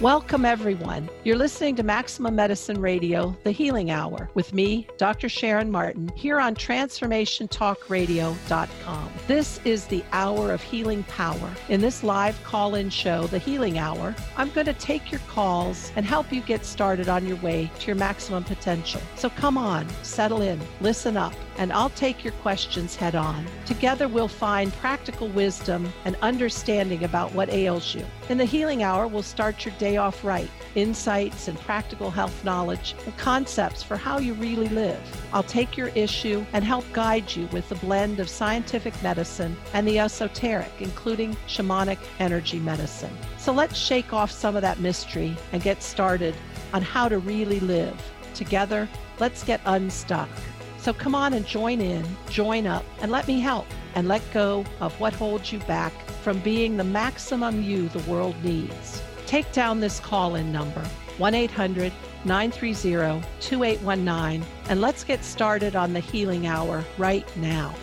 Welcome, everyone. You're listening to Maximum Medicine Radio, The Healing Hour, with me, Dr. Sharon Martin, here on TransformationTalkRadio.com. This is the hour of healing power. In this live call in show, The Healing Hour, I'm going to take your calls and help you get started on your way to your maximum potential. So come on, settle in, listen up, and I'll take your questions head on. Together, we'll find practical wisdom and understanding about what ails you. In the Healing Hour, we'll start your day off right, insights and practical health knowledge and concepts for how you really live. I'll take your issue and help guide you with the blend of scientific medicine and the esoteric, including shamanic energy medicine. So let's shake off some of that mystery and get started on how to really live. Together, let's get unstuck. So come on and join in, join up, and let me help and let go of what holds you back from being the maximum you the world needs. Take down this call in number 1 800 930 2819 and let's get started on the healing hour right now.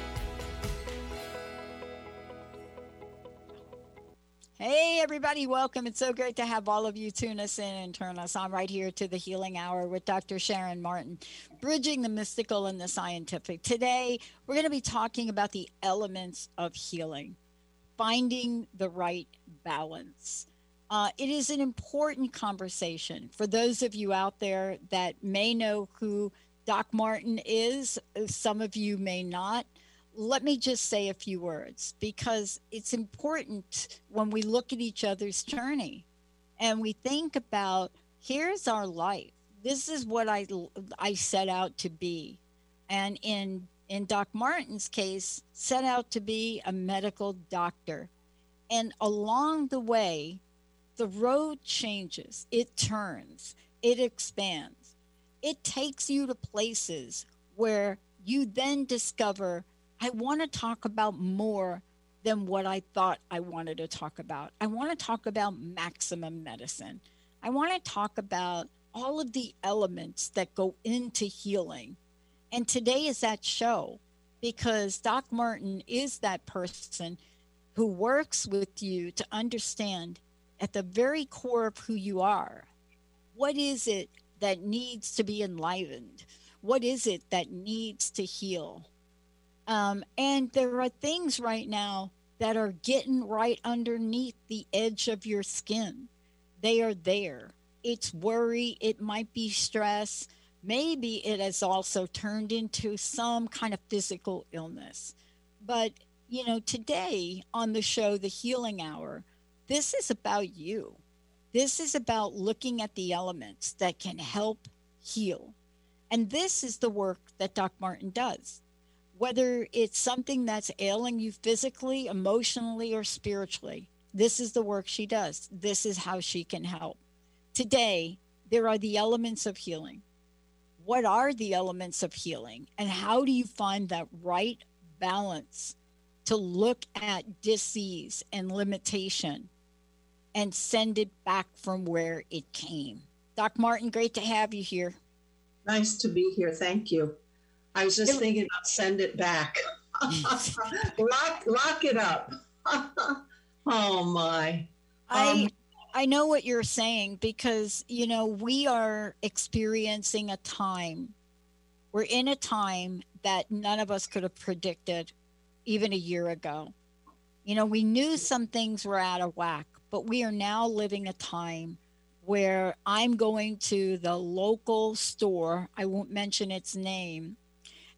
Hey, everybody, welcome. It's so great to have all of you tune us in and turn us on right here to the Healing Hour with Dr. Sharon Martin, bridging the mystical and the scientific. Today, we're going to be talking about the elements of healing, finding the right balance. Uh, it is an important conversation for those of you out there that may know who Doc Martin is. Some of you may not. Let me just say a few words because it's important when we look at each other's journey and we think about here's our life. This is what i i set out to be. And in in doc martin's case set out to be a medical doctor. And along the way the road changes it turns it expands it takes you to places where you then discover I want to talk about more than what I thought I wanted to talk about. I want to talk about maximum medicine. I want to talk about all of the elements that go into healing. And today is that show because Doc Martin is that person who works with you to understand at the very core of who you are what is it that needs to be enlivened? What is it that needs to heal? Um, and there are things right now that are getting right underneath the edge of your skin. They are there. It's worry, it might be stress. Maybe it has also turned into some kind of physical illness. But, you know, today on the show, The Healing Hour, this is about you. This is about looking at the elements that can help heal. And this is the work that Doc Martin does whether it's something that's ailing you physically, emotionally, or spiritually. This is the work she does. This is how she can help. Today, there are the elements of healing. What are the elements of healing? And how do you find that right balance to look at disease and limitation and send it back from where it came? Doc Martin, great to have you here. Nice to be here. Thank you. I was just thinking about send it back. lock, lock it up. oh my. I um, I know what you're saying because you know we are experiencing a time. We're in a time that none of us could have predicted even a year ago. You know, we knew some things were out of whack, but we are now living a time where I'm going to the local store, I won't mention its name,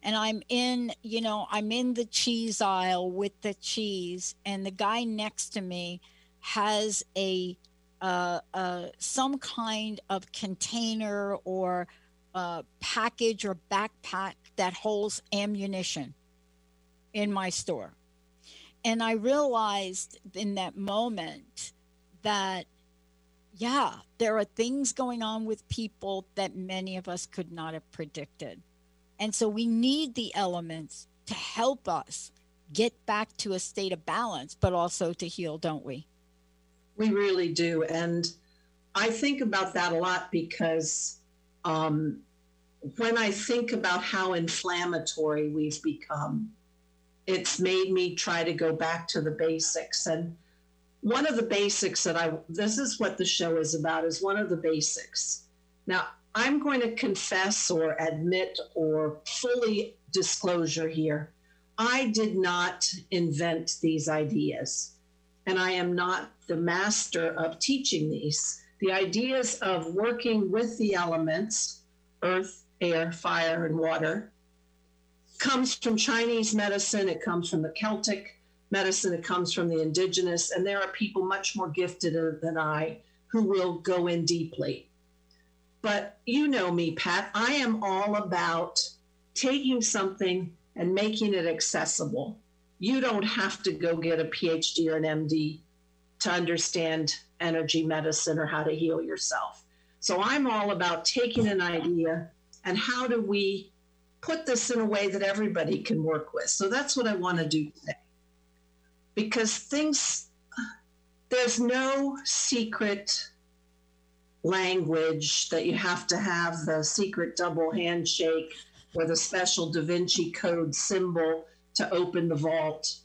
and I'm in, you know, I'm in the cheese aisle with the cheese, and the guy next to me has a uh, uh, some kind of container or uh, package or backpack that holds ammunition in my store. And I realized in that moment that, yeah, there are things going on with people that many of us could not have predicted. And so we need the elements to help us get back to a state of balance, but also to heal, don't we? We really do. And I think about that a lot because um, when I think about how inflammatory we've become, it's made me try to go back to the basics. And, one of the basics that I, this is what the show is about, is one of the basics. Now, I'm going to confess or admit or fully disclosure here. I did not invent these ideas, and I am not the master of teaching these. The ideas of working with the elements, earth, air, fire, and water, comes from Chinese medicine, it comes from the Celtic medicine, it comes from the indigenous, and there are people much more gifted than I who will go in deeply. But you know me, Pat, I am all about taking something and making it accessible. You don't have to go get a PhD or an MD to understand energy medicine or how to heal yourself. So I'm all about taking an idea and how do we put this in a way that everybody can work with. So that's what I want to do today. Because things, there's no secret language that you have to have the secret double handshake or the special Da Vinci Code symbol to open the vault.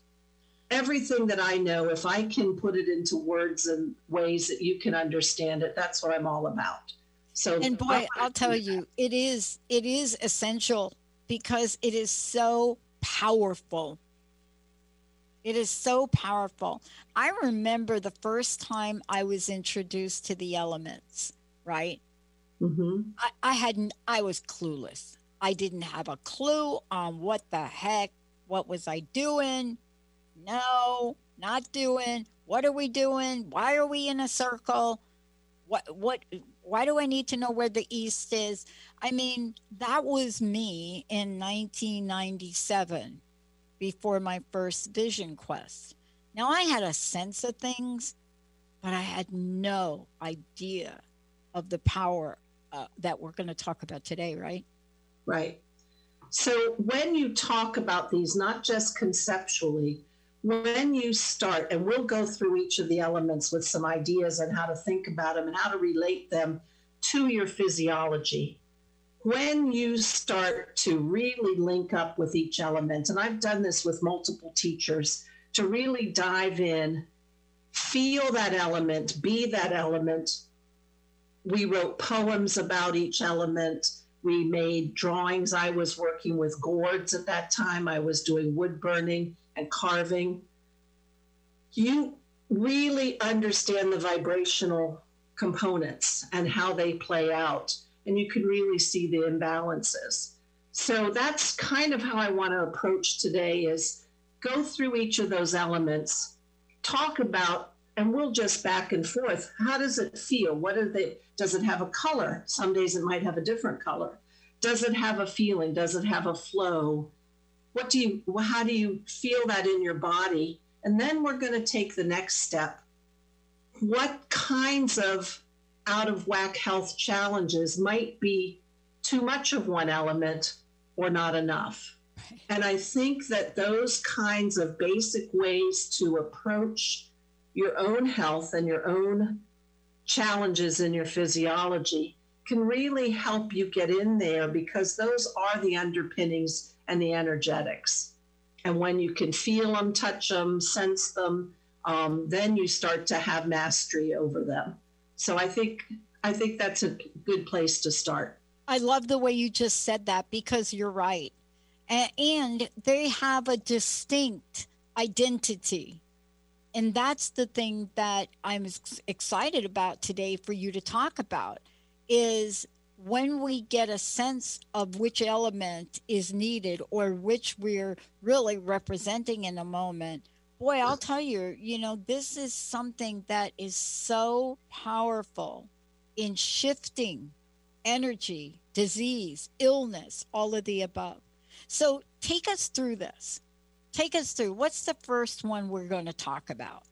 Everything that I know, if I can put it into words and ways that you can understand it, that's what I'm all about. So, and boy, I'll tell you, it is it is essential because it is so powerful. It is so powerful. I remember the first time I was introduced to the elements, right? Mm-hmm. I, I hadn't, I was clueless. I didn't have a clue on what the heck, what was I doing? No, not doing. What are we doing? Why are we in a circle? What, what, why do I need to know where the East is? I mean, that was me in 1997 before my first vision quest. Now, I had a sense of things, but I had no idea of the power uh, that we're going to talk about today, right? Right. So, when you talk about these, not just conceptually, when you start, and we'll go through each of the elements with some ideas on how to think about them and how to relate them to your physiology. When you start to really link up with each element, and I've done this with multiple teachers, to really dive in, feel that element, be that element. We wrote poems about each element. We made drawings. I was working with gourds at that time. I was doing wood burning and carving. You really understand the vibrational components and how they play out. And you can really see the imbalances. So that's kind of how I want to approach today is go through each of those elements, talk about, and we'll just back and forth. How does it feel? What are they? Does it have a color? Some days it might have a different color. Does it have a feeling? Does it have a flow? What do you how do you feel that in your body? And then we're going to take the next step what kinds of out of whack health challenges might be too much of one element or not enough. And I think that those kinds of basic ways to approach your own health and your own challenges in your physiology can really help you get in there because those are the underpinnings and the energetics. And when you can feel them, touch them, sense them, um, then you start to have mastery over them. So I think I think that's a good place to start. I love the way you just said that because you're right. And they have a distinct identity. And that's the thing that I'm excited about today for you to talk about is when we get a sense of which element is needed or which we're really representing in a moment, boy, I'll tell you, you know, this is something that is so powerful in shifting energy, disease, illness, all of the above. So take us through this. Take us through. What's the first one we're going to talk about?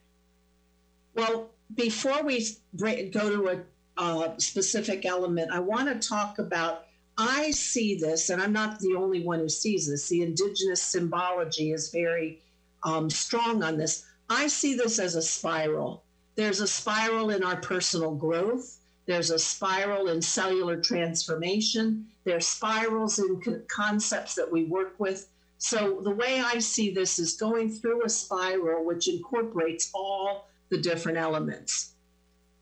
Well, before we go to a uh, specific element, I want to talk about. I see this, and I'm not the only one who sees this. The indigenous symbology is very um, strong on this. I see this as a spiral. There's a spiral in our personal growth. There's a spiral in cellular transformation. There's spirals in co- concepts that we work with. So the way I see this is going through a spiral which incorporates all the different elements.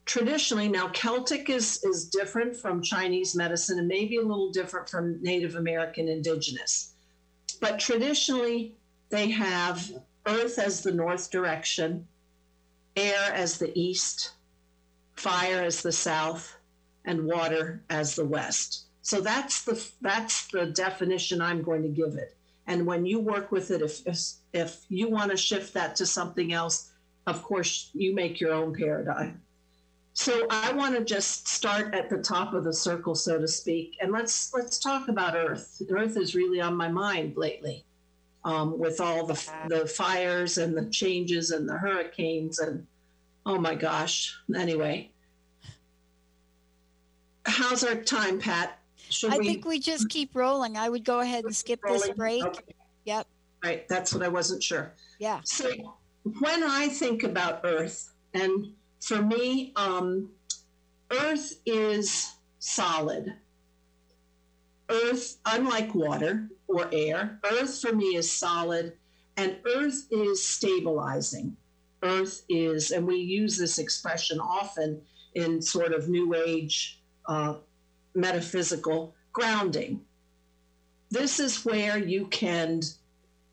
Traditionally, now Celtic is, is different from Chinese medicine and maybe a little different from Native American indigenous. But traditionally, they have earth as the north direction, air as the east, fire as the south, and water as the west. So that's the that's the definition I'm going to give it. And when you work with it, if if, if you want to shift that to something else, of course you make your own paradigm. So I want to just start at the top of the circle, so to speak, and let's let's talk about Earth. Earth is really on my mind lately, um, with all the the fires and the changes and the hurricanes and oh my gosh. Anyway, how's our time, Pat? Should I we, think we just keep rolling. I would go ahead and skip rolling? this break. Okay. Yep. Right. That's what I wasn't sure. Yeah. So when I think about Earth, and for me, um, Earth is solid. Earth, unlike water or air, Earth for me is solid, and Earth is stabilizing. Earth is, and we use this expression often in sort of New Age uh, metaphysical grounding. This is where you can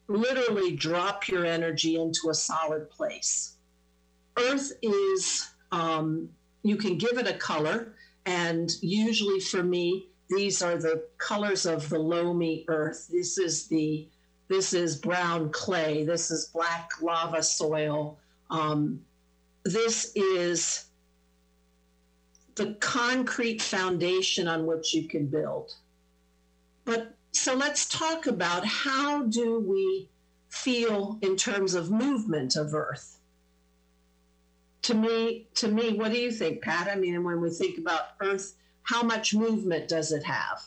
literally drop your energy into a solid place. Earth is, um, you can give it a color, and usually for me, these are the colors of the loamy earth. This is the this is brown clay. This is black lava soil. Um, this is the concrete foundation on which you can build. But so let's talk about how do we feel in terms of movement of Earth. To me, to me, what do you think, Pat? I mean, when we think about Earth, how much movement does it have?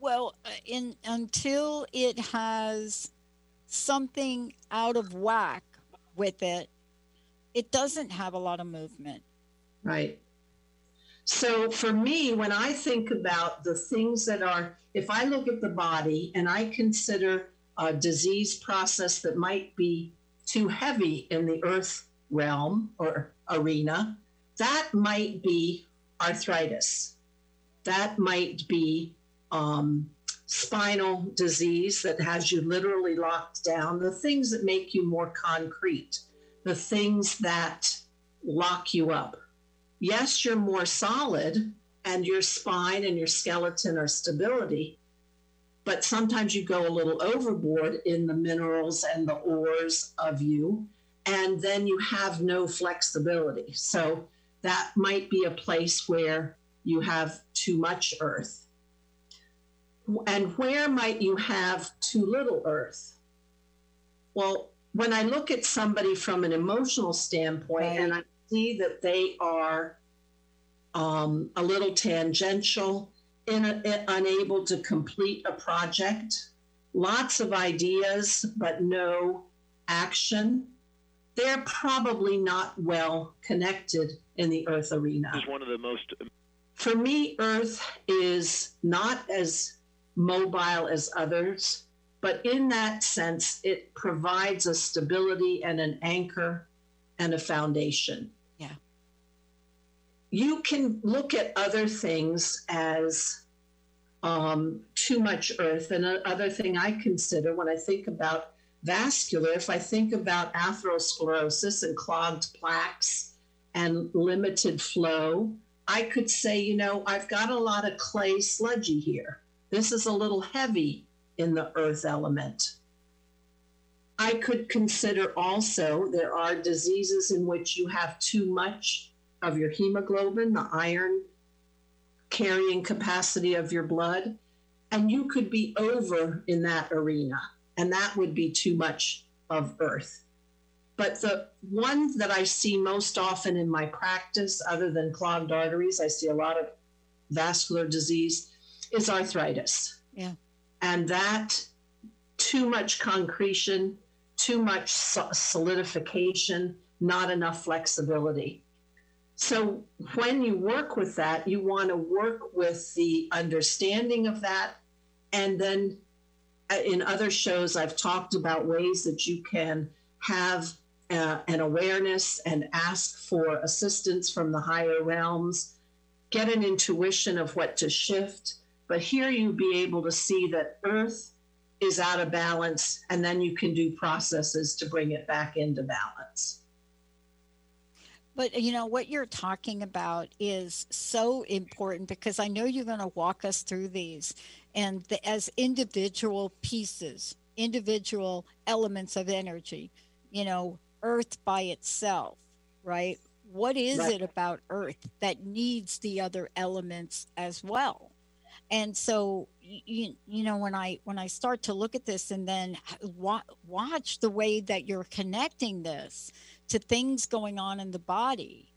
Well, uh, in until it has something out of whack with it, it doesn't have a lot of movement. Right. So for me, when I think about the things that are, if I look at the body and I consider a disease process that might be too heavy in the earth realm or arena, that might be arthritis. That might be um, spinal disease that has you literally locked down, the things that make you more concrete, the things that lock you up yes, you're more solid and your spine and your skeleton are stability, but sometimes you go a little overboard in the minerals and the ores of you, and then you have no flexibility. So that might be a place where you have too much earth. And where might you have too little earth? Well, when I look at somebody from an emotional standpoint right. and I see that they are um, a little tangential, in a, unable to complete a project, lots of ideas, but no action. They're probably not well connected in the Earth arena. Is one of the most. For me, Earth is not as mobile as others, but in that sense, it provides a stability and an anchor and a foundation Yeah. you can look at other things as um, too much earth. And another thing I consider when I think about vascular, if I think about atherosclerosis and clogged plaques and limited flow, I could say, you know, I've got a lot of clay sludgy here. This is a little heavy in the earth element. I could consider also there are diseases in which you have too much of your hemoglobin, the iron carrying capacity of your blood, and you could be over in that arena, and that would be too much of earth. But the one that I see most often in my practice, other than clogged arteries, I see a lot of vascular disease, is arthritis. Yeah. And that too much concretion, too much solidification, not enough flexibility. So when you work with that, you want to work with the understanding of that. And then uh, in other shows, I've talked about ways that you can have uh, and awareness and ask for assistance from the higher realms, get an intuition of what to shift. But here you be able to see that Earth is out of balance, and then you can do processes to bring it back into balance. But you know what you're talking about is so important because I know you're going to walk us through these and the, as individual pieces, individual elements of energy, you know, earth by itself, right? What is right. it about earth that needs the other elements as well? And so you, you know when I when I start to look at this and then wa- watch the way that you're connecting this to things going on in the body,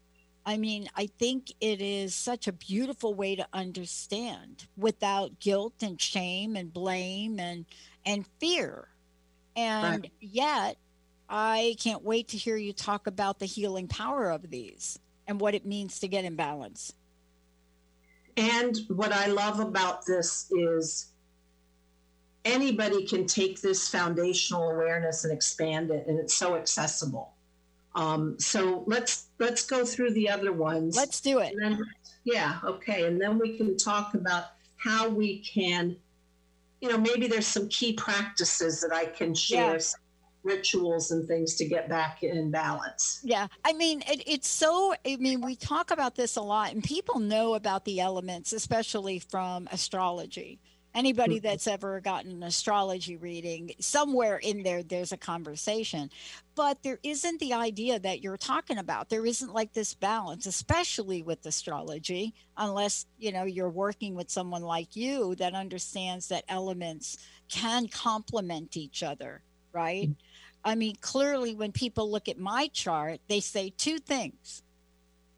I mean, I think it is such a beautiful way to understand without guilt and shame and blame and and fear. And right. yet I can't wait to hear you talk about the healing power of these and what it means to get in balance. And what I love about this is anybody can take this foundational awareness and expand it, and it's so accessible. Um, so let's let's go through the other ones. Let's do it. Then, yeah, okay, and then we can talk about how we can, you know, maybe there's some key practices that I can share. Rituals and things to get back in balance. Yeah. I mean, it, it's so, I mean, we talk about this a lot and people know about the elements, especially from astrology. Anybody mm-hmm. that's ever gotten an astrology reading, somewhere in there, there's a conversation. But there isn't the idea that you're talking about. There isn't like this balance, especially with astrology, unless, you know, you're working with someone like you that understands that elements can complement each other, right? Mm-hmm I mean, clearly, when people look at my chart, they say two things.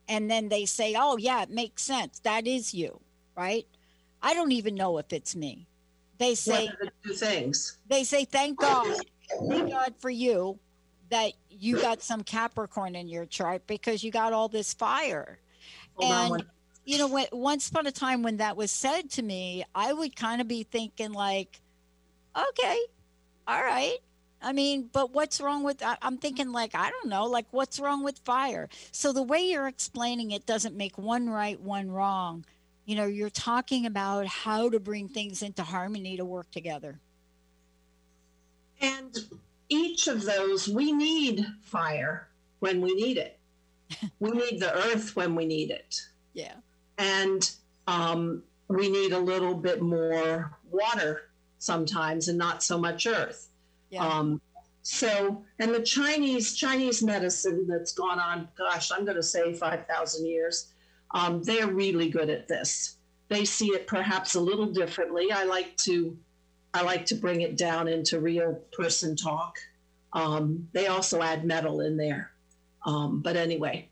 And then they say, oh, yeah, it makes sense. That is you, right? I don't even know if it's me. They say the two things. They say, thank God. Thank God for you that you got some Capricorn in your chart because you got all this fire. Hold and, you know, when, once upon a time when that was said to me, I would kind of be thinking, like, okay, all right I mean, but what's wrong with? I'm thinking like I don't know, like what's wrong with fire? So the way you're explaining it doesn't make one right, one wrong. You know, you're talking about how to bring things into harmony to work together. And each of those, we need fire when we need it. we need the earth when we need it. Yeah. And um, we need a little bit more water sometimes and not so much earth. Yeah. Um, so, and the Chinese Chinese medicine that's gone on, gosh, I'm going to say five thousand years. Um, they're really good at this. They see it perhaps a little differently. I like to, I like to bring it down into real person talk. Um, they also add metal in there. Um, but anyway,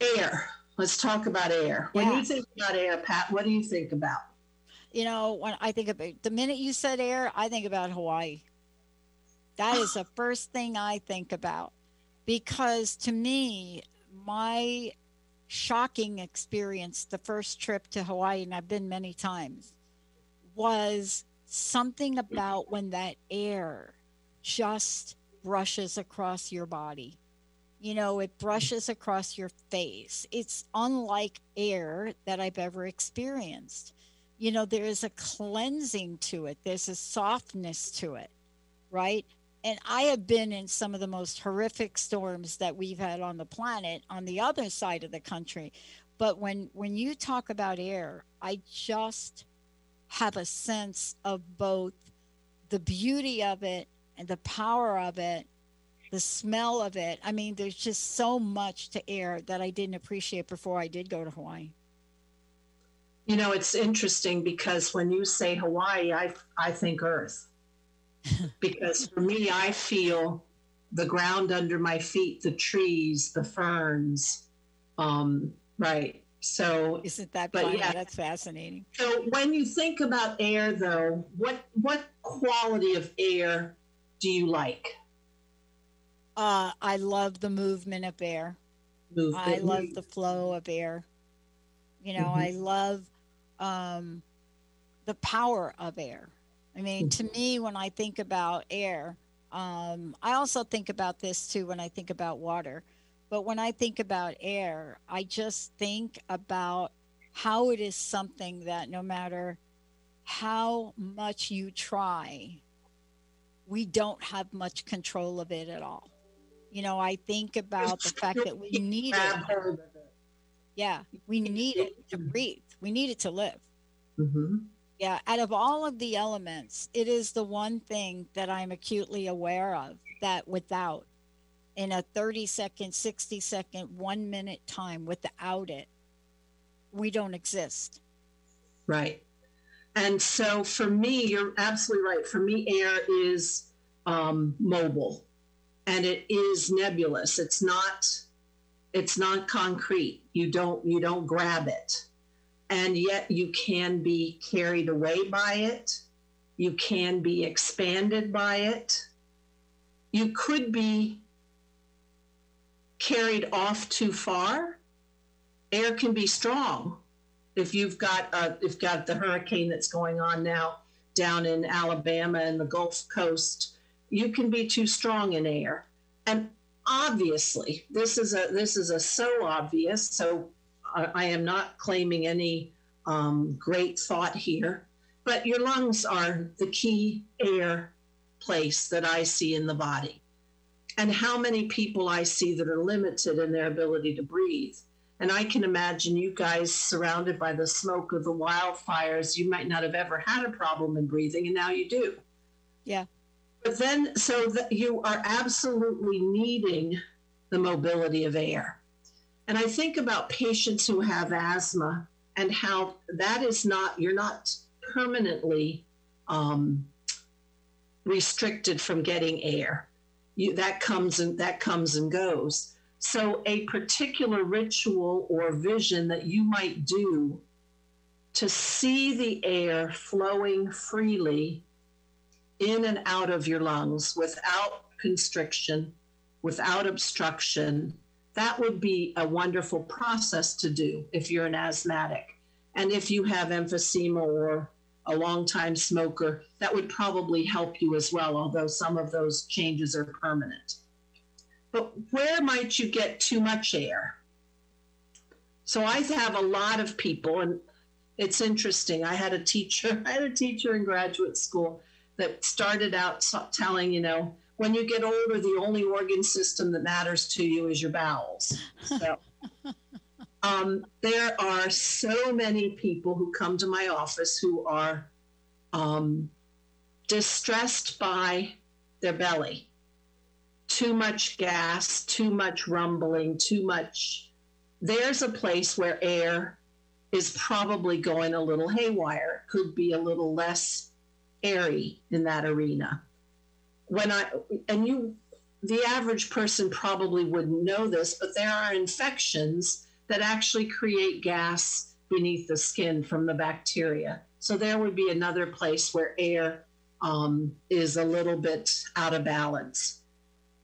air. Let's talk about air. When yeah. you think about air, Pat, what do you think about? You know, when I think about the minute you said air, I think about Hawaii. That is the first thing I think about because to me, my shocking experience the first trip to Hawaii, and I've been many times, was something about when that air just brushes across your body. You know, it brushes across your face. It's unlike air that I've ever experienced. You know, there is a cleansing to it, there's a softness to it, right? And I have been in some of the most horrific storms that we've had on the planet on the other side of the country. But when when you talk about air, I just have a sense of both the beauty of it and the power of it, the smell of it. I mean, there's just so much to air that I didn't appreciate before I did go to Hawaii. You know, it's interesting because when you say Hawaii, I I think Earth because for me, I feel the ground under my feet, the trees, the ferns. Um, right. So isn't that but yeah, that's fascinating. So when you think about air though, what what quality of air do you like? Uh, I love the movement of air. Movement. I love the flow of air. You know, mm-hmm. I love um, the power of air. I mean, to me, when I think about air, Um, I also think about this too when I think about water. But when I think about air, I just think about how it is something that no matter how much you try, we don't have much control of it at all. You know, I think about the fact that we need it. Yeah, we need it to breathe. We need it to live. Mm-hmm. Yeah, out of all of the elements, it is the one thing that I'm acutely aware of that without, in a 30 second, 60 second, one minute time, without it, we don't exist. Right. And so for me, you're absolutely right. For me, air is um, mobile and it is nebulous. It's not it's not concrete. You don't you don't grab it. And yet you can be carried away by it. You can be expanded by it. You could be carried off too far. Air can be strong. If you've got uh, if you've got the hurricane that's going on now down in Alabama and the Gulf Coast, you can be too strong in air. And obviously, this is a this is a so obvious. So I, I am not claiming any um, great thought here, but your lungs are the key air place that I see in the body. And how many people I see that are limited in their ability to breathe. And I can imagine you guys surrounded by the smoke of the wildfires, you might not have ever had a problem in breathing, and now you do. Yeah. But then, so that you are absolutely needing the mobility of air. And I think about patients who have asthma and how that is not, you're not permanently um, restricted from getting air. You, that comes and that comes and goes. So a particular ritual or vision that you might do to see the air flowing freely in and out of your lungs without constriction, without obstruction, that would be a wonderful process to do if you're an asthmatic. And if you have emphysema or a long-time smoker, that would probably help you as well, although some of those changes are permanent. But where might you get too much air? So I have a lot of people, and it's interesting. I had a teacher, I had a teacher in graduate school that started out telling, you know, when you get older, the only organ system that matters to you is your bowels. So, um, there are so many people who come to my office who are um, distressed by their belly. Too much gas, too much rumbling, too much. There's a place where air is probably going a little haywire. Could be a little less airy in that arena. When I, and you, the average person probably wouldn't know this, but there are infections that actually create gas beneath the skin from the bacteria. So there would be another place where air um, is a little bit out of balance.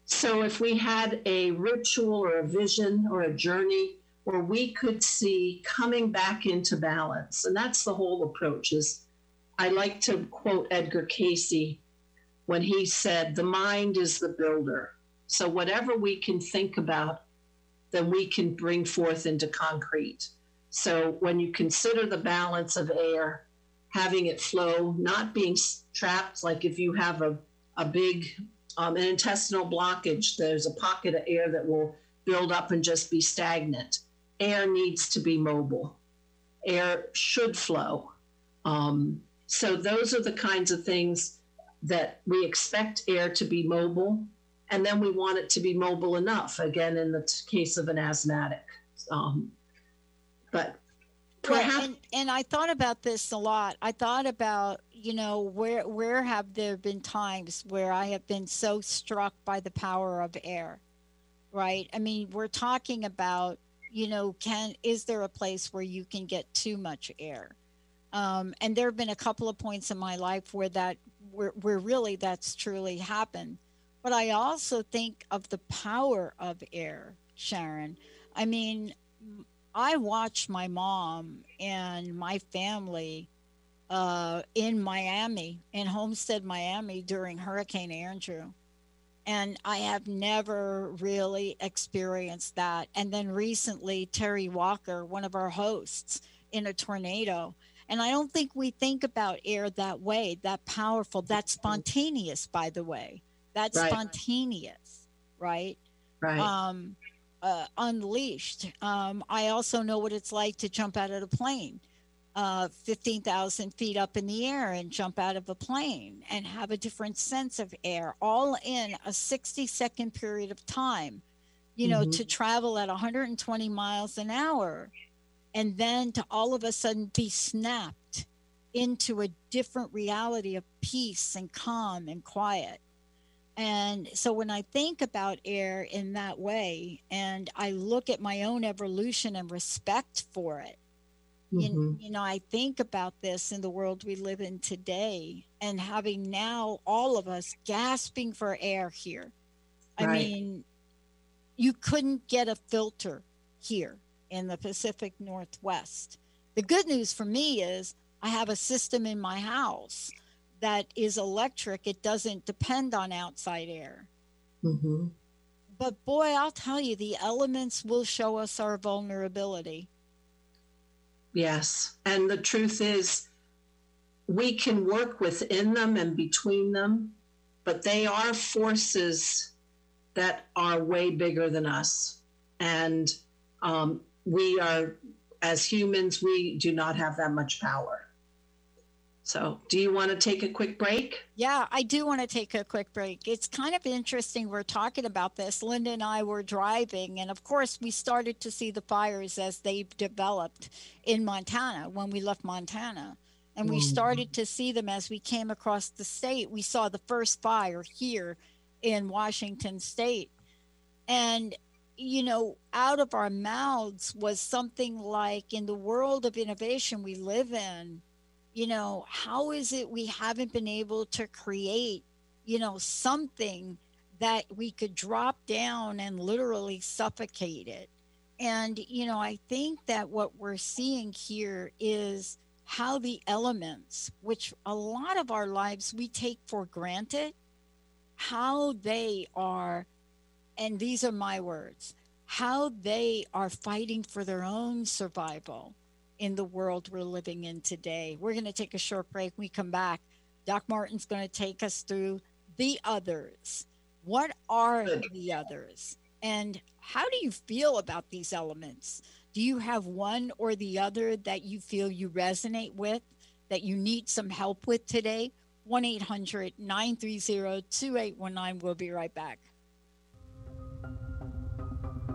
So if we had a ritual or a vision or a journey where we could see coming back into balance, and that's the whole approach is I like to quote Edgar Cayce when he said, The mind is the builder. So whatever we can think about, then we can bring forth into concrete. So when you consider the balance of air, having it flow, not being trapped, like if you have a, a big um, an intestinal blockage, there's a pocket of air that will build up and just be stagnant. Air needs to be mobile. Air should flow. Um, so those are the kinds of things that we expect air to be mobile, and then we want it to be mobile enough. Again, in the t- case of an asthmatic, um, but perhaps. Well, and, and I thought about this a lot. I thought about you know where where have there been times where I have been so struck by the power of air, right? I mean, we're talking about you know can is there a place where you can get too much air? Um, and there have been a couple of points in my life where that where, where really that's truly happened. But I also think of the power of air, Sharon. I mean, I watched my mom and my family uh, in Miami, in Homestead, Miami, during Hurricane Andrew. And I have never really experienced that. And then recently, Terry Walker, one of our hosts, in a tornado. And I don't think we think about air that way, that powerful, that spontaneous, by the way. That's right. spontaneous, right? Right. Um, uh, unleashed. Um, I also know what it's like to jump out of a plane, uh, 15,000 feet up in the air and jump out of a plane and have a different sense of air, all in a 60 second period of time. You know, mm-hmm. to travel at 120 miles an hour and then to all of a sudden be snapped into a different reality of peace and calm and quiet. And so when I think about air in that way, and I look at my own evolution and respect for it, mm-hmm. you, you know, I think about this in the world we live in today, and having now all of us gasping for air here. Right. I mean, you couldn't get a filter here in the Pacific Northwest. The good news for me is I have a system in my house that is electric, it doesn't depend on outside air. Mm-hmm. But boy, I'll tell you, the elements will show us our vulnerability. Yes. And the truth is, we can work within them and between them, but they are forces that are way bigger than us. And um, we are, as humans, we do not have that much power. So, do you want to take a quick break? Yeah, I do want to take a quick break. It's kind of interesting we're talking about this. Linda and I were driving, and of course, we started to see the fires as they developed in Montana when we left Montana. And we mm. started to see them as we came across the state. We saw the first fire here in Washington state. And, you know, out of our mouths was something like in the world of innovation we live in, you know, how is it we haven't been able to create, you know, something that we could drop down and literally suffocate it? And, you know, I think that what we're seeing here is how the elements, which a lot of our lives we take for granted, how they are, and these are my words, how they are fighting for their own survival in the world we're living in today. We're going to take a short break. When we come back. Doc Martin's going to take us through the others. What are the others? And how do you feel about these elements? Do you have one or the other that you feel you resonate with, that you need some help with today? 1 800 930 2819. We'll be right back.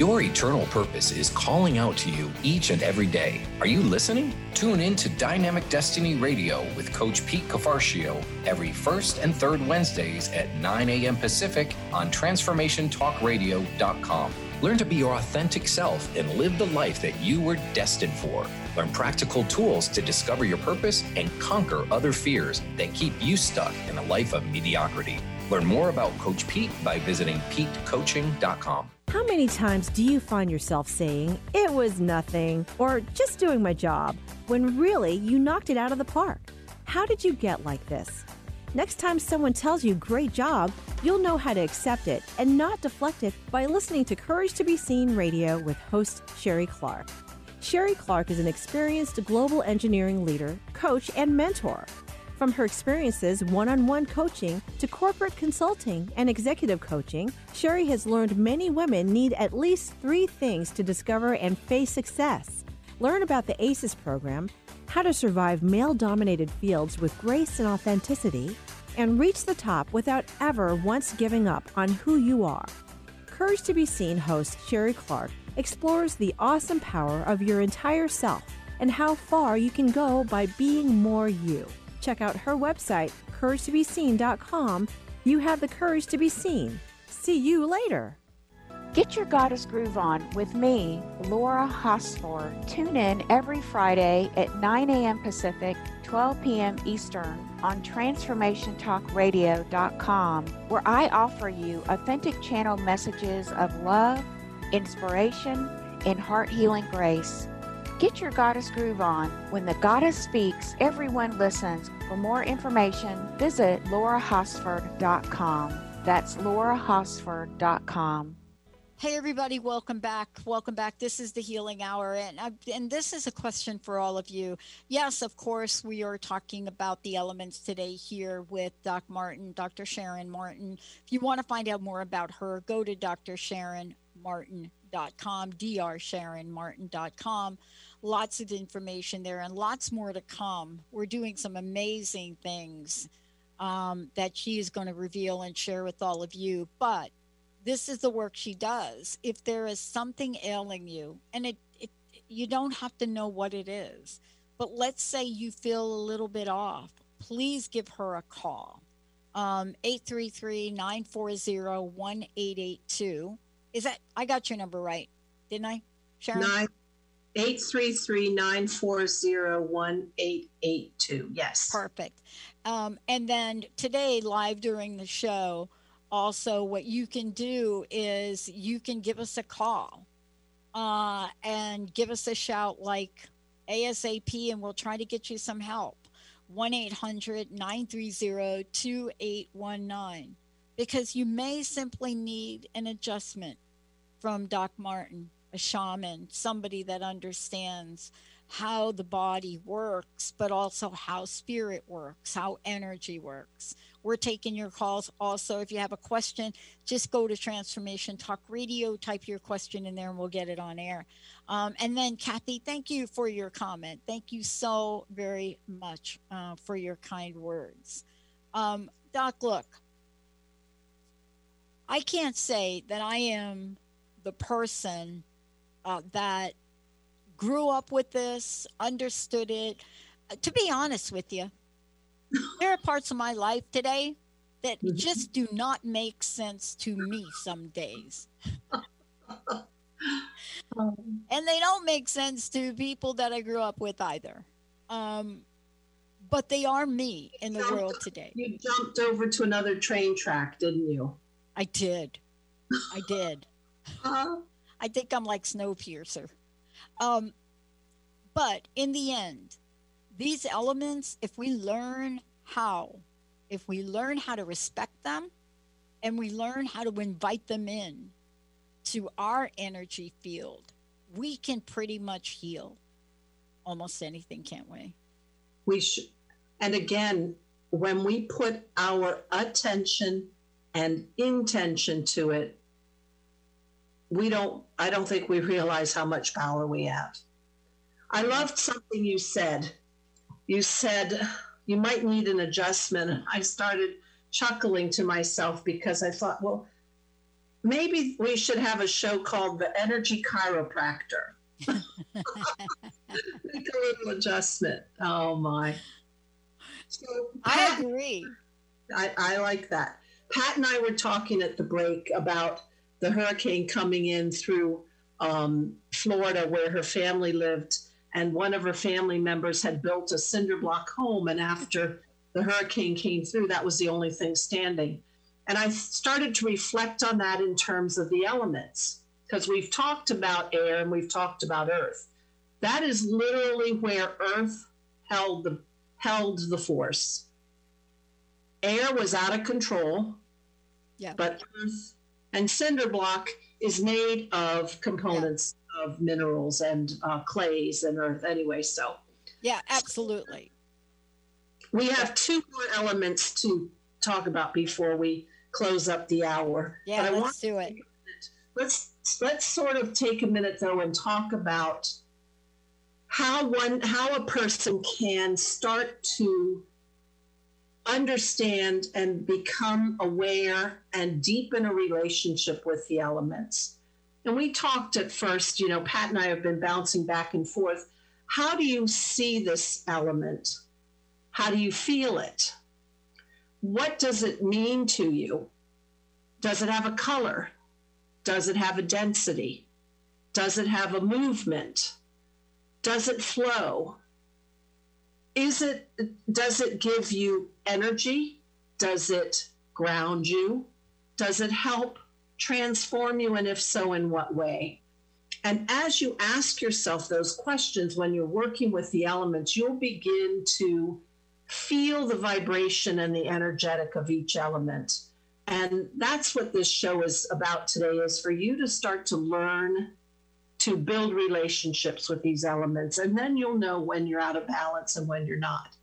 Your eternal purpose is calling out to you each and every day. Are you listening? Tune in to Dynamic Destiny Radio with Coach Pete Cafarcio every first and third Wednesdays at 9 a.m. Pacific on TransformationTalkRadio.com. Learn to be your authentic self and live the life that you were destined for. Learn practical tools to discover your purpose and conquer other fears that keep you stuck in a life of mediocrity. Learn more about Coach Pete by visiting PeteCoaching.com. How many times do you find yourself saying, it was nothing, or just doing my job, when really you knocked it out of the park? How did you get like this? Next time someone tells you great job, you'll know how to accept it and not deflect it by listening to Courage to Be Seen radio with host Sherry Clark. Sherry Clark is an experienced global engineering leader, coach, and mentor. From her experiences one on one coaching to corporate consulting and executive coaching, Sherry has learned many women need at least three things to discover and face success. Learn about the ACES program, how to survive male dominated fields with grace and authenticity, and reach the top without ever once giving up on who you are. Courage to Be Seen host Sherry Clark explores the awesome power of your entire self and how far you can go by being more you. Check out her website, couragetobeseen.com. You have the courage to be seen. See you later. Get your Goddess Groove on with me, Laura Hosford. Tune in every Friday at 9 a.m. Pacific, 12 p.m. Eastern on TransformationTalkRadio.com, where I offer you authentic channel messages of love, inspiration, and heart healing grace. Get your Goddess Groove on. When the Goddess speaks, everyone listens. For more information, visit laurahosford.com. That's laurahosford.com. Hey everybody, welcome back. Welcome back. This is the Healing Hour, and I, and this is a question for all of you. Yes, of course, we are talking about the elements today here with Doc Martin, Dr. Sharon Martin. If you want to find out more about her, go to drsharonmartin.com, drsharonmartin.com. Lots of information there, and lots more to come. We're doing some amazing things um, that she is going to reveal and share with all of you, but this is the work she does. If there is something ailing you, and it, it you don't have to know what it is, but let's say you feel a little bit off, please give her a call. Um, 833-940-1882. Is that I got your number right, didn't I? Sharon? 833-940-1882. Yes. Perfect. Um, and then today, live during the show, also what you can do is you can give us a call uh, and give us a shout like asap and we'll try to get you some help 1-800-930-2819 because you may simply need an adjustment from doc martin a shaman somebody that understands how the body works, but also how spirit works, how energy works. We're taking your calls also. If you have a question, just go to Transformation Talk Radio, type your question in there, and we'll get it on air. Um, and then, Kathy, thank you for your comment. Thank you so very much uh, for your kind words. Um, Doc, look, I can't say that I am the person uh, that grew up with this, understood it. Uh, to be honest with you, there are parts of my life today that mm-hmm. just do not make sense to me some days. And they don't make sense to people that I grew up with either. Um, but they are me in the jumped, world today. You jumped over to another train track, didn't you? I did. I did. Uh, I think I'm like Snowpiercer. Um, but in the end, these elements, if we learn how, if we learn how to respect them and we learn how to invite them in to our energy field, we can pretty much heal almost anything, can't we? We should. And again, when we put our attention and intention to it, we don't, I don't think we realize how much power we have. I loved something you said. You said you might need an adjustment. I started chuckling to myself because I thought, well, maybe we should have a show called The Energy Chiropractor. Make a little adjustment. Oh my. So Pat, I agree. I, I like that. Pat and I were talking at the break about the hurricane coming in through um, Florida, where her family lived, and one of her family members had built a cinder block home. And after the hurricane came through, that was the only thing standing. And I started to reflect on that in terms of the elements, because we've talked about air and we've talked about earth. That is literally where earth held the held the force. Air was out of control, yeah. but earth and cinder block is made of components yeah. of minerals and uh, clays and earth anyway. So, yeah, absolutely. We have two more elements to talk about before we close up the hour. Yeah, But I let's want- do it. let's let's sort of take a minute though and talk about how one how a person can start to understand and become aware and deepen a relationship with the elements and we talked at first you know pat and i have been bouncing back and forth how do you see this element how do you feel it what does it mean to you does it have a color does it have a density? Does it have a movement? Does it flow? Is it does it give you energy? Does it ground you? Does it help transform you and if so in what way? And as you ask yourself those questions when you're working with the elements, you'll begin to feel the vibration and the energetic of each element and that's what this show is about today is for you to start to learn to build relationships with these elements and then you'll know when you're out of balance and when you're not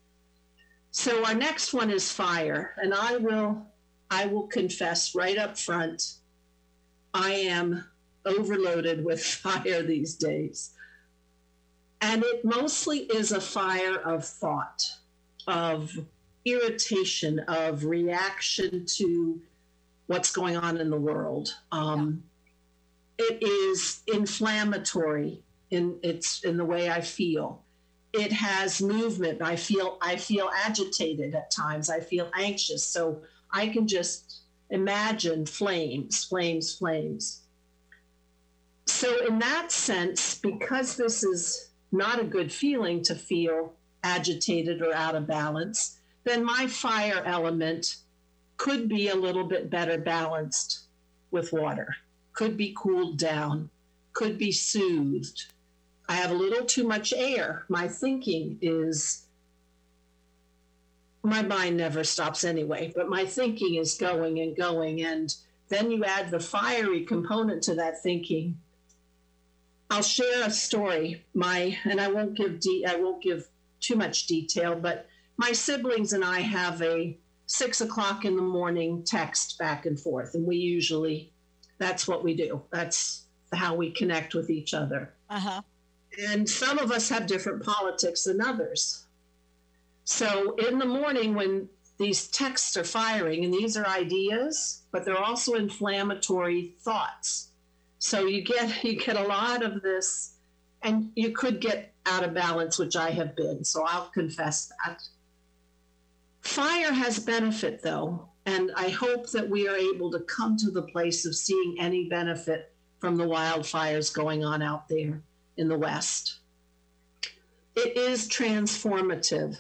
so our next one is fire and i will i will confess right up front i am overloaded with fire these days and it mostly is a fire of thought of irritation of reaction to what's going on in the world. Um, It is inflammatory in its in the way I feel. It has movement. I feel I feel agitated at times. I feel anxious. So I can just imagine flames, flames, flames. So in that sense, because this is not a good feeling to feel agitated or out of balance, then my fire element could be a little bit better balanced with water, could be cooled down, could be soothed. I have a little too much air. My thinking is, my mind never stops anyway, but my thinking is going and going. And then you add the fiery component to that thinking. I'll share a story. My and I won't give de- I won't give too much detail, but my siblings and I have a six o'clock in the morning text back and forth. And we usually, that's what we do. That's how we connect with each other. Uh huh. And some of us have different politics than others. So in the morning, when these texts are firing, and these are ideas, but they're also inflammatory thoughts. So you get you get a lot of this, and you could get out of balance, which I have been. So I'll confess that. Fire has benefit though, and I hope that we are able to come to the place of seeing any benefit from the wildfires going on out there in the West. It is transformative.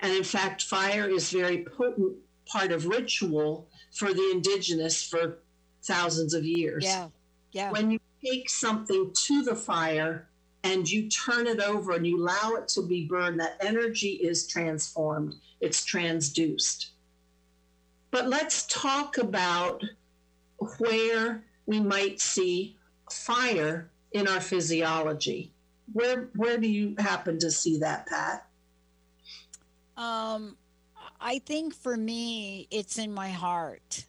And in fact, fire is very potent part of ritual for the indigenous for thousands of years. Yeah. Yeah. When you take something to the fire and you turn it over and you allow it to be burned, that energy is transformed, it's transduced. But let's talk about where we might see fire in our physiology. Where where do you happen to see that, Pat? Um, I think for me, it's in my heart,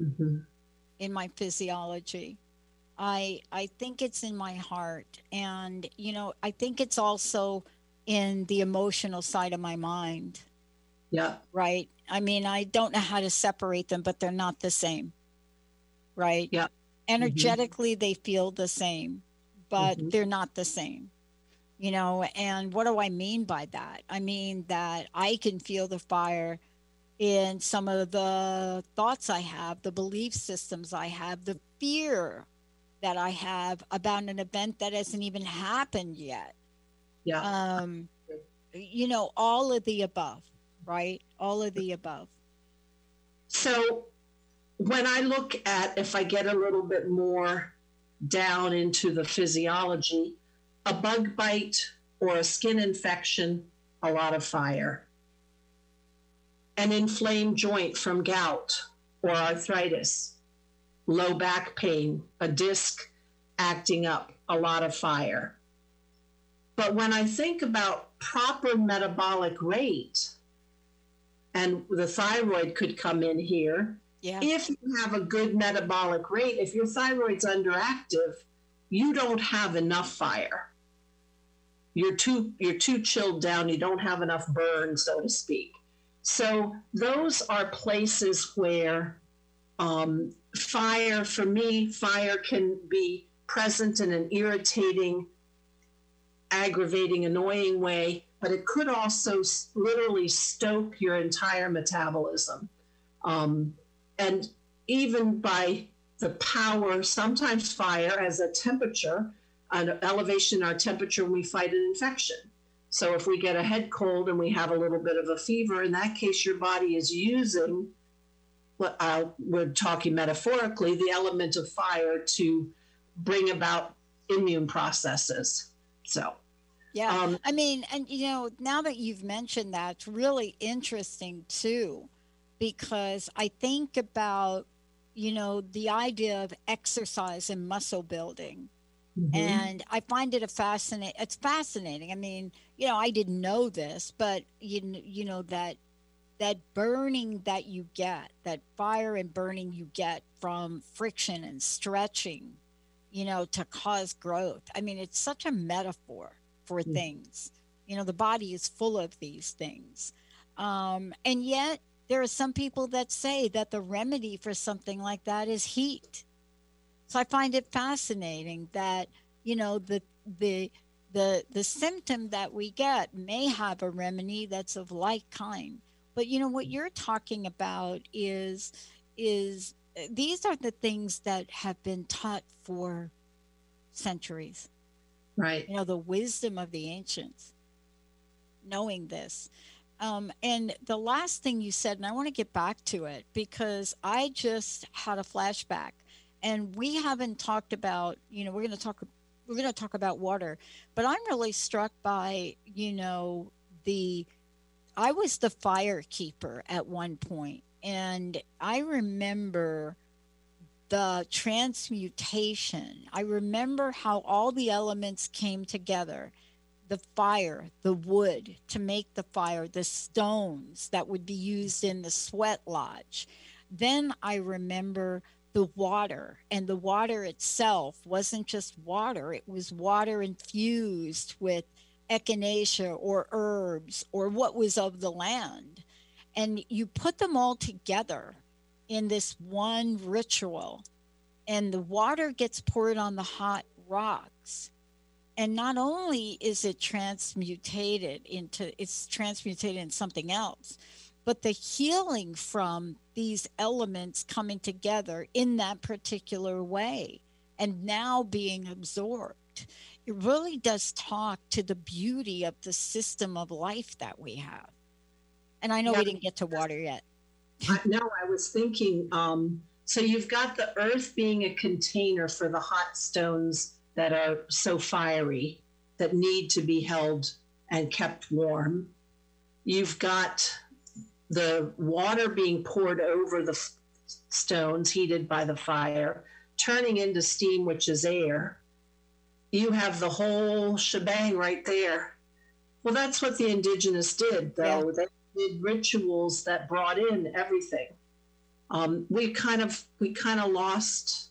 Mm-hmm. in my physiology. I I think it's in my heart, and you know, I think it's also in the emotional side of my mind. Yeah. Right. I mean, I don't know how to separate them, but they're not the same. Right. Yeah. Energetically, they feel the same, but Mhm. they're not the same. You know, and what do I mean by that? I mean that I can feel the fire in some of the thoughts I have, the belief systems I have, the fear that I have about an event that hasn't even happened yet. Yeah. Um, you know, all of the above, right? All of the above. So when I look at if I get a little bit more down into the physiology, a bug bite or a skin infection, a lot of fire. An inflamed joint from gout or arthritis, low back pain, a disc acting up, a lot of fire. But when I think about proper metabolic rate, and the thyroid could come in here. Yeah. If you have a good metabolic rate, if your thyroid's underactive, you don't have enough fire. You're too you're too chilled down. You don't have enough burn, so to speak. So those are places where um, fire, for me, fire can be present in an irritating, aggravating, annoying way, but it could also literally stoke your entire metabolism. Um, and even by the power, sometimes fire as a temperature, an elevation in our temperature we fight an infection. So if we get a head cold and we have a little bit of a fever, in that case, your body is using what uh, we're talking metaphorically, the element of fire to bring about immune processes. So, Yeah. um, I mean, and you know, now that you've mentioned that, it's really interesting too, because I think about, you know, the idea of exercise and muscle building. mhm. And I find it a fascinating, it's fascinating. I mean, you know, I didn't know this, but you, you know, that, that burning that you get, that fire and burning you get from friction and stretching, you know, to cause growth. I mean, it's such a metaphor for Mm. things. You know, the body is full of these things. Um, and yet, there are some people that say that the remedy for something like that is heat. So I find it fascinating that, you know, the, the, the, the symptom that we get may have a remedy that's of like kind. But, you know, what you're talking about is, is uh, these are the things that have been taught for centuries right. you know the wisdom of the ancients knowing this um, and the last thing you said and i want to get back to it because i just had a flashback and we haven't talked about you know we're going to talk we're going to talk about water but i'm really struck by you know the i was the fire keeper at one point and i remember the transmutation. I remember how all the elements came together the fire, the wood to make the fire, the stones that would be used in the sweat lodge. Then I remember the water, and the water itself wasn't just water, it was water infused with echinacea or herbs or what was of the land. And you put them all together in this one ritual and the water gets poured on the hot rocks. And not only is it transmutated into it's transmutated in something else but the healing from these elements coming together in that particular way and now being absorbed it really does talk to the beauty of the system of life that we have. And i know Yeah. we didn't get to water yet I, no, I was thinking. Um, so you've got the earth being a container for the hot stones that are so fiery that need to be held and kept warm. You've got the water being poured over the f- stones heated by the fire, turning into steam, which is air. You have the whole shebang right there. Well, that's what the indigenous did, though. They did rituals that brought in everything. Um, we kind of we kind of lost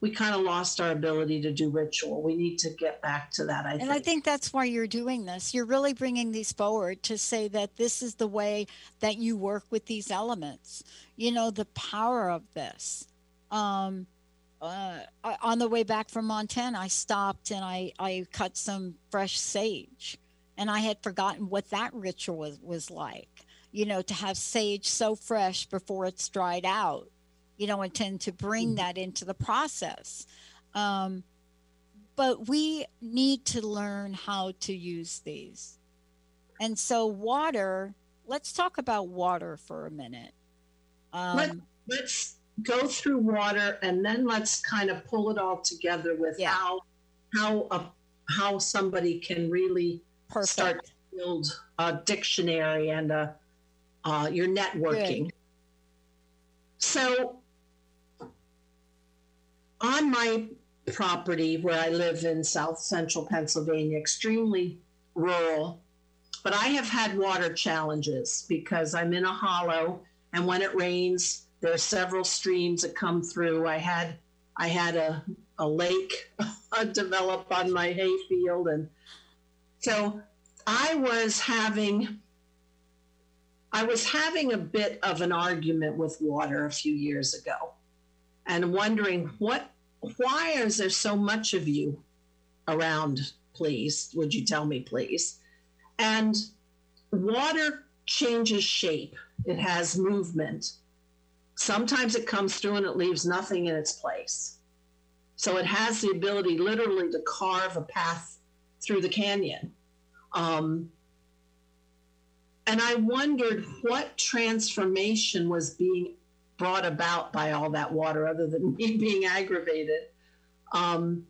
we kind of lost our ability to do ritual. We need to get back to that. I And think. I think that's why you're doing this. You're really bringing these forward to say that this is the way that you work with these elements. You know, the power of this. Um, uh, on the way back from Montana, I stopped and I, I cut some fresh sage. And I had forgotten what that ritual was, was like, you know, to have sage so fresh before it's dried out, you know, and tend to bring Mhm. that into the process. Um, but we need to learn how to use these. And so, water, let's talk about water for a minute. Let- Um, let's go through water and then let's kind of pull it all together with Yeah. how how a, how somebody can really perfect. start to build a dictionary and a, uh, your networking. So, on my property where I live in South Central Pennsylvania, extremely rural, but I have had water challenges because I'm in a hollow, and when it rains, there are several streams that come through. I had I had a a lake develop on my hay field, and so I was having I was having a bit of an argument with water a few years ago, and wondering what why is there so much of you around? Please, would you tell me, please? And water changes shape. It has movement Sometimes it comes through and it leaves nothing in its place. So it has the ability literally to carve a path through the canyon. Um, and I wondered what transformation was being brought about by all that water other than me being aggravated. Um,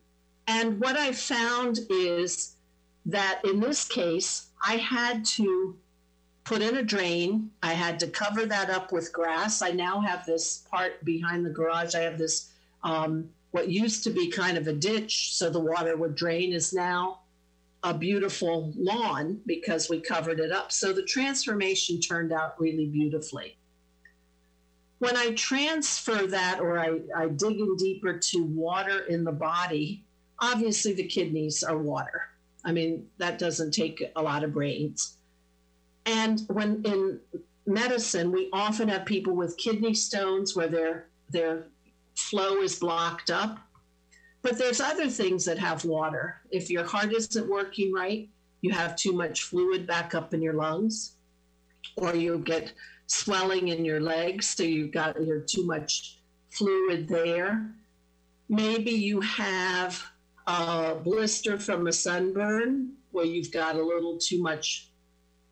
and what I found is that in this case, I had to put in a drain. I had to cover that up with grass. I now have this part behind the garage. I have this, um, what used to be kind of a ditch so the water would drain, is now a beautiful lawn because we covered it up. So the transformation turned out really beautifully. When I transfer that or I, I dig in deeper to water in the body, obviously the kidneys are water. I mean, that doesn't take a lot of brains. And when in medicine, we often have people with kidney stones where their their flow is blocked up. But there's other things that have water. If your heart isn't working right, you have too much fluid back up in your lungs, or you get swelling in your legs, so you've got you're too much fluid there. Maybe you have a blister from a sunburn where you've got a little too much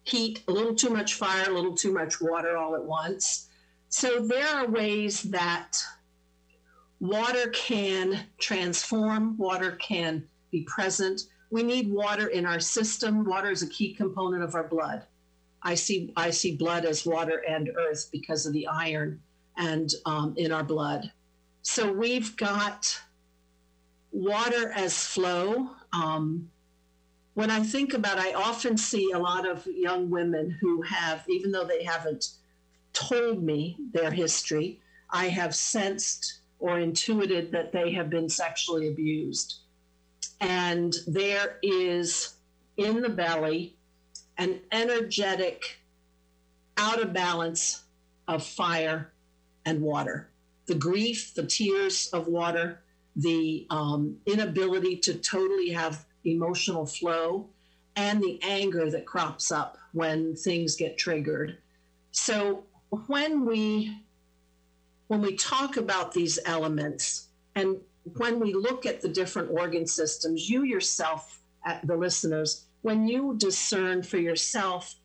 heat, a little too much fire, a little too much water all at once. So there are ways that water can transform, water can be present. We need water in our system. Water is a key component of our blood. I see I see blood as water and earth because of the iron and um, in our blood. So we've got water as flow. Um, when I think about, I often see a lot of young women who have, even though they haven't told me their history, I have sensed or intuited that they have been sexually abused. And there is in the belly an energetic out of balance of fire and water. The grief, the tears of water, the um, inability to totally have emotional flow and the anger that crops up when things get triggered. So when we when we talk about these elements and when we look at the different organ systems, you yourself, uh, the listeners, when you discern for yourself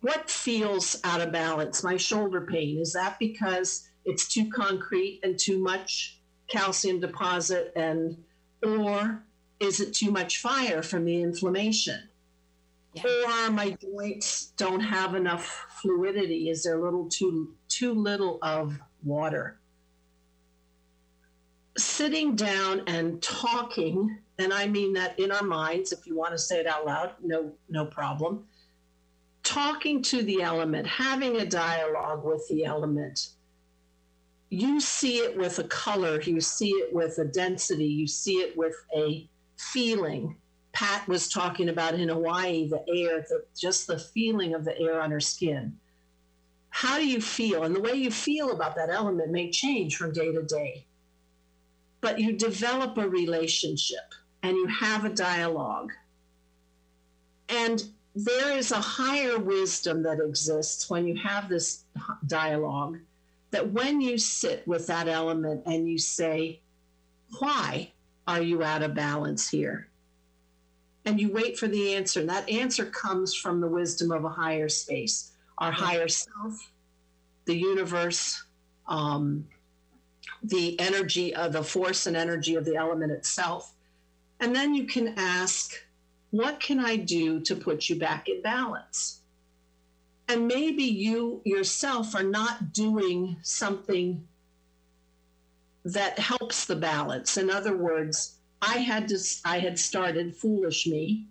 what feels out of balance, my shoulder pain, is that because it's too concrete and too much calcium deposit and or is it too much fire from the inflammation? Yeah. Or my joints don't have enough fluidity? Is there a little too too little of water? Sitting down and talking, and I mean that in our minds, if you want to say it out loud, no, no problem. Talking to the element, having a dialogue with the element, you see it with a color, you see it with a density, you see it with a feeling. Pat was talking about in Hawaii, the air, the, just the feeling of the air on her skin. How do you feel? And the way you feel about that element may change from day to day. But you develop a relationship and you have a dialogue. And there is a higher wisdom that exists when you have this dialogue that when you sit with that element and you say, Why? Are you out of balance here? And you wait for the answer. And that answer comes from the wisdom of a higher space, our higher self, the universe, um, the energy of the force and energy of the element itself. And then you can ask, what can I do to put you back in balance? And maybe you yourself are not doing something that helps the balance. In other words, I had to I had started foolish me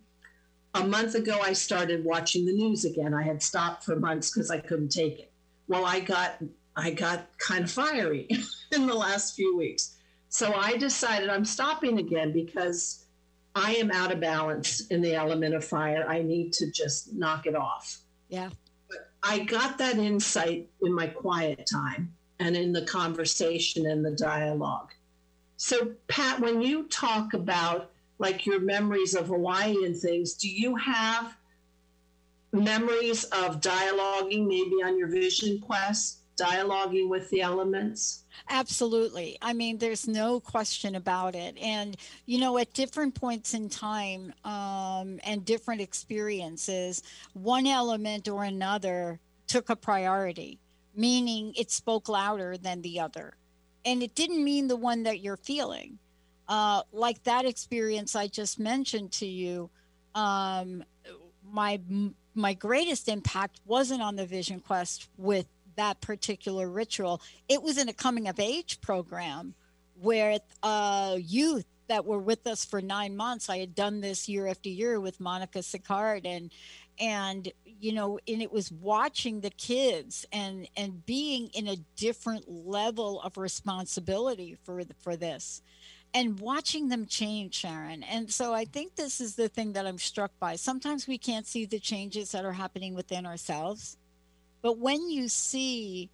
a month ago, I started watching the news again. I had stopped for months because I couldn't take it. Well, I got I got kind of fiery in the last few weeks. So I decided I'm stopping again because I am out of balance in the element of fire. I need to just knock it off. Yeah. But I got that insight in my quiet time and in the conversation and the dialogue. So, Pat, when you talk about like your memories of Hawaii and things, do you have memories of dialoguing maybe on your vision quest, dialoguing with the elements? Absolutely. I mean, there's no question about it. And, you know, at different points in time um, and different experiences, one element or another took a priority, meaning it spoke louder than the other. And it didn't mean the one that you're feeling. Uh, like that experience I just mentioned to you, um, my my greatest impact wasn't on the Vision Quest with that particular ritual. It was in a coming of age program where uh, youth that were with us for nine months. I had done this year after year with Monica Sicard and and you know and it was watching the kids and and being in a different level of responsibility for for this and watching them change sharon and so i think this is the thing that i'm struck by sometimes we can't see the changes that are happening within ourselves but when you see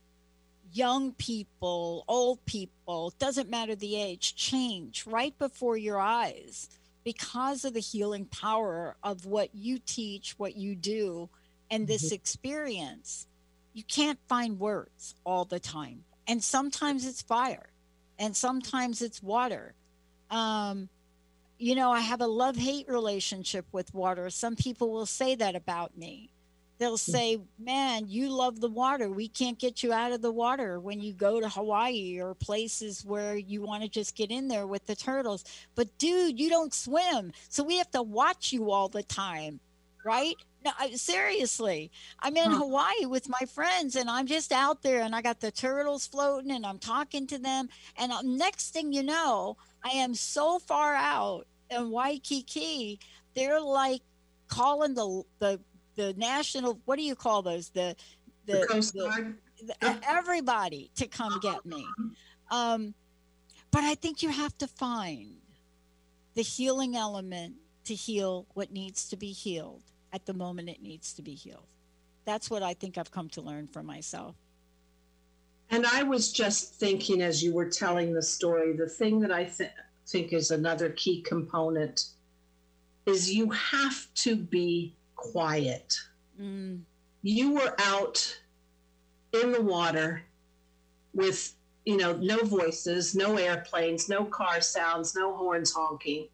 young people, old people, doesn't matter the age, change right before your eyes because of the healing power of what you teach, what you do, and this mm-hmm. experience, you can't find words all the time. And sometimes it's fire, and sometimes it's water. Um, you know, I have a love hate relationship with water. Some people will say that about me they'll hmm. say, Man, you love the water. We can't get you out of the water when you go to Hawaii or places where you want to just get in there with the turtles. But, dude, you don't swim. So we have to watch you all the time, right? No, seriously. I'm in huh. Hawaii with my friends and I'm just out there and I got the turtles floating and I'm talking to them. And uh, next thing you know, I am so far out in Waikiki, they're like calling the, the the national what do you call those the the, the Guard. The, everybody to come get me um, but i think you have to find the healing element to heal what needs to be healed at the moment it needs to be healed that's what i think i've come to learn for myself and i was just thinking as you were telling the story the thing that i th- think is another key component is you have to be quiet. Mm. You were out in the water with, you know, no voices, no airplanes, no car sounds, no horns honking.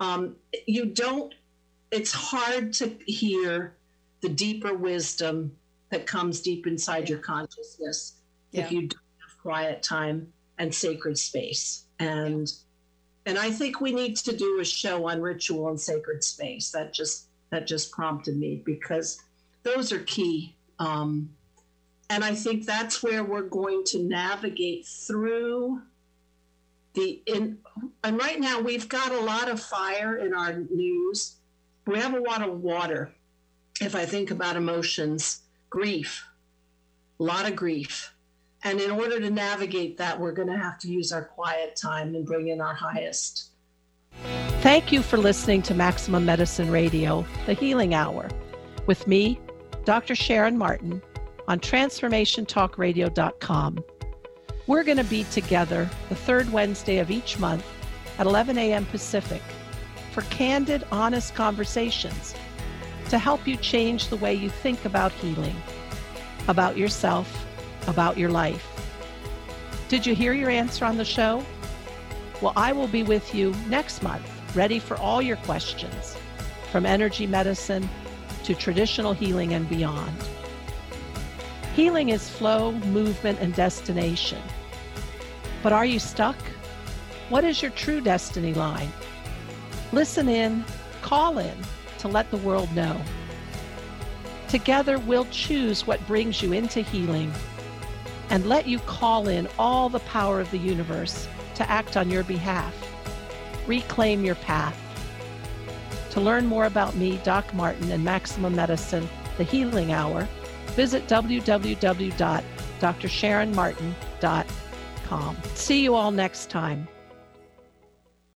Um, you don't, it's hard to hear the deeper wisdom that comes deep inside your consciousness yeah. if you don't have quiet time and sacred space. And and I think we need to do a show on ritual and sacred space. That just that just prompted me because those are key. Um, and I think that's where we're going to navigate through the in and right now we've got a lot of fire in our news. We have a lot of water. If I think about emotions, grief, a lot of grief. And in order to navigate that, we're going to have to use our quiet time and bring in our highest. Thank you for listening to Maximum Medicine Radio, the Healing Hour, with me, Dr. Sharon Martin, on TransformationTalkRadio.com. We're going to be together the third Wednesday of each month at 11 a.m. Pacific for candid, honest conversations to help you change the way you think about healing, about yourself, about your life. Did you hear your answer on the show? Well, I will be with you next month ready for all your questions, from energy medicine to traditional healing and beyond. Healing is flow, movement, and destination. But are you stuck? What is your true destiny line? Listen in, call in to let the world know. Together, we'll choose what brings you into healing and let you call in all the power of the universe to act on your behalf reclaim your path. To learn more about me, Doc Martin, and Maximum Medicine, the Healing Hour, visit www.drsharonmartin.com. See you all next time.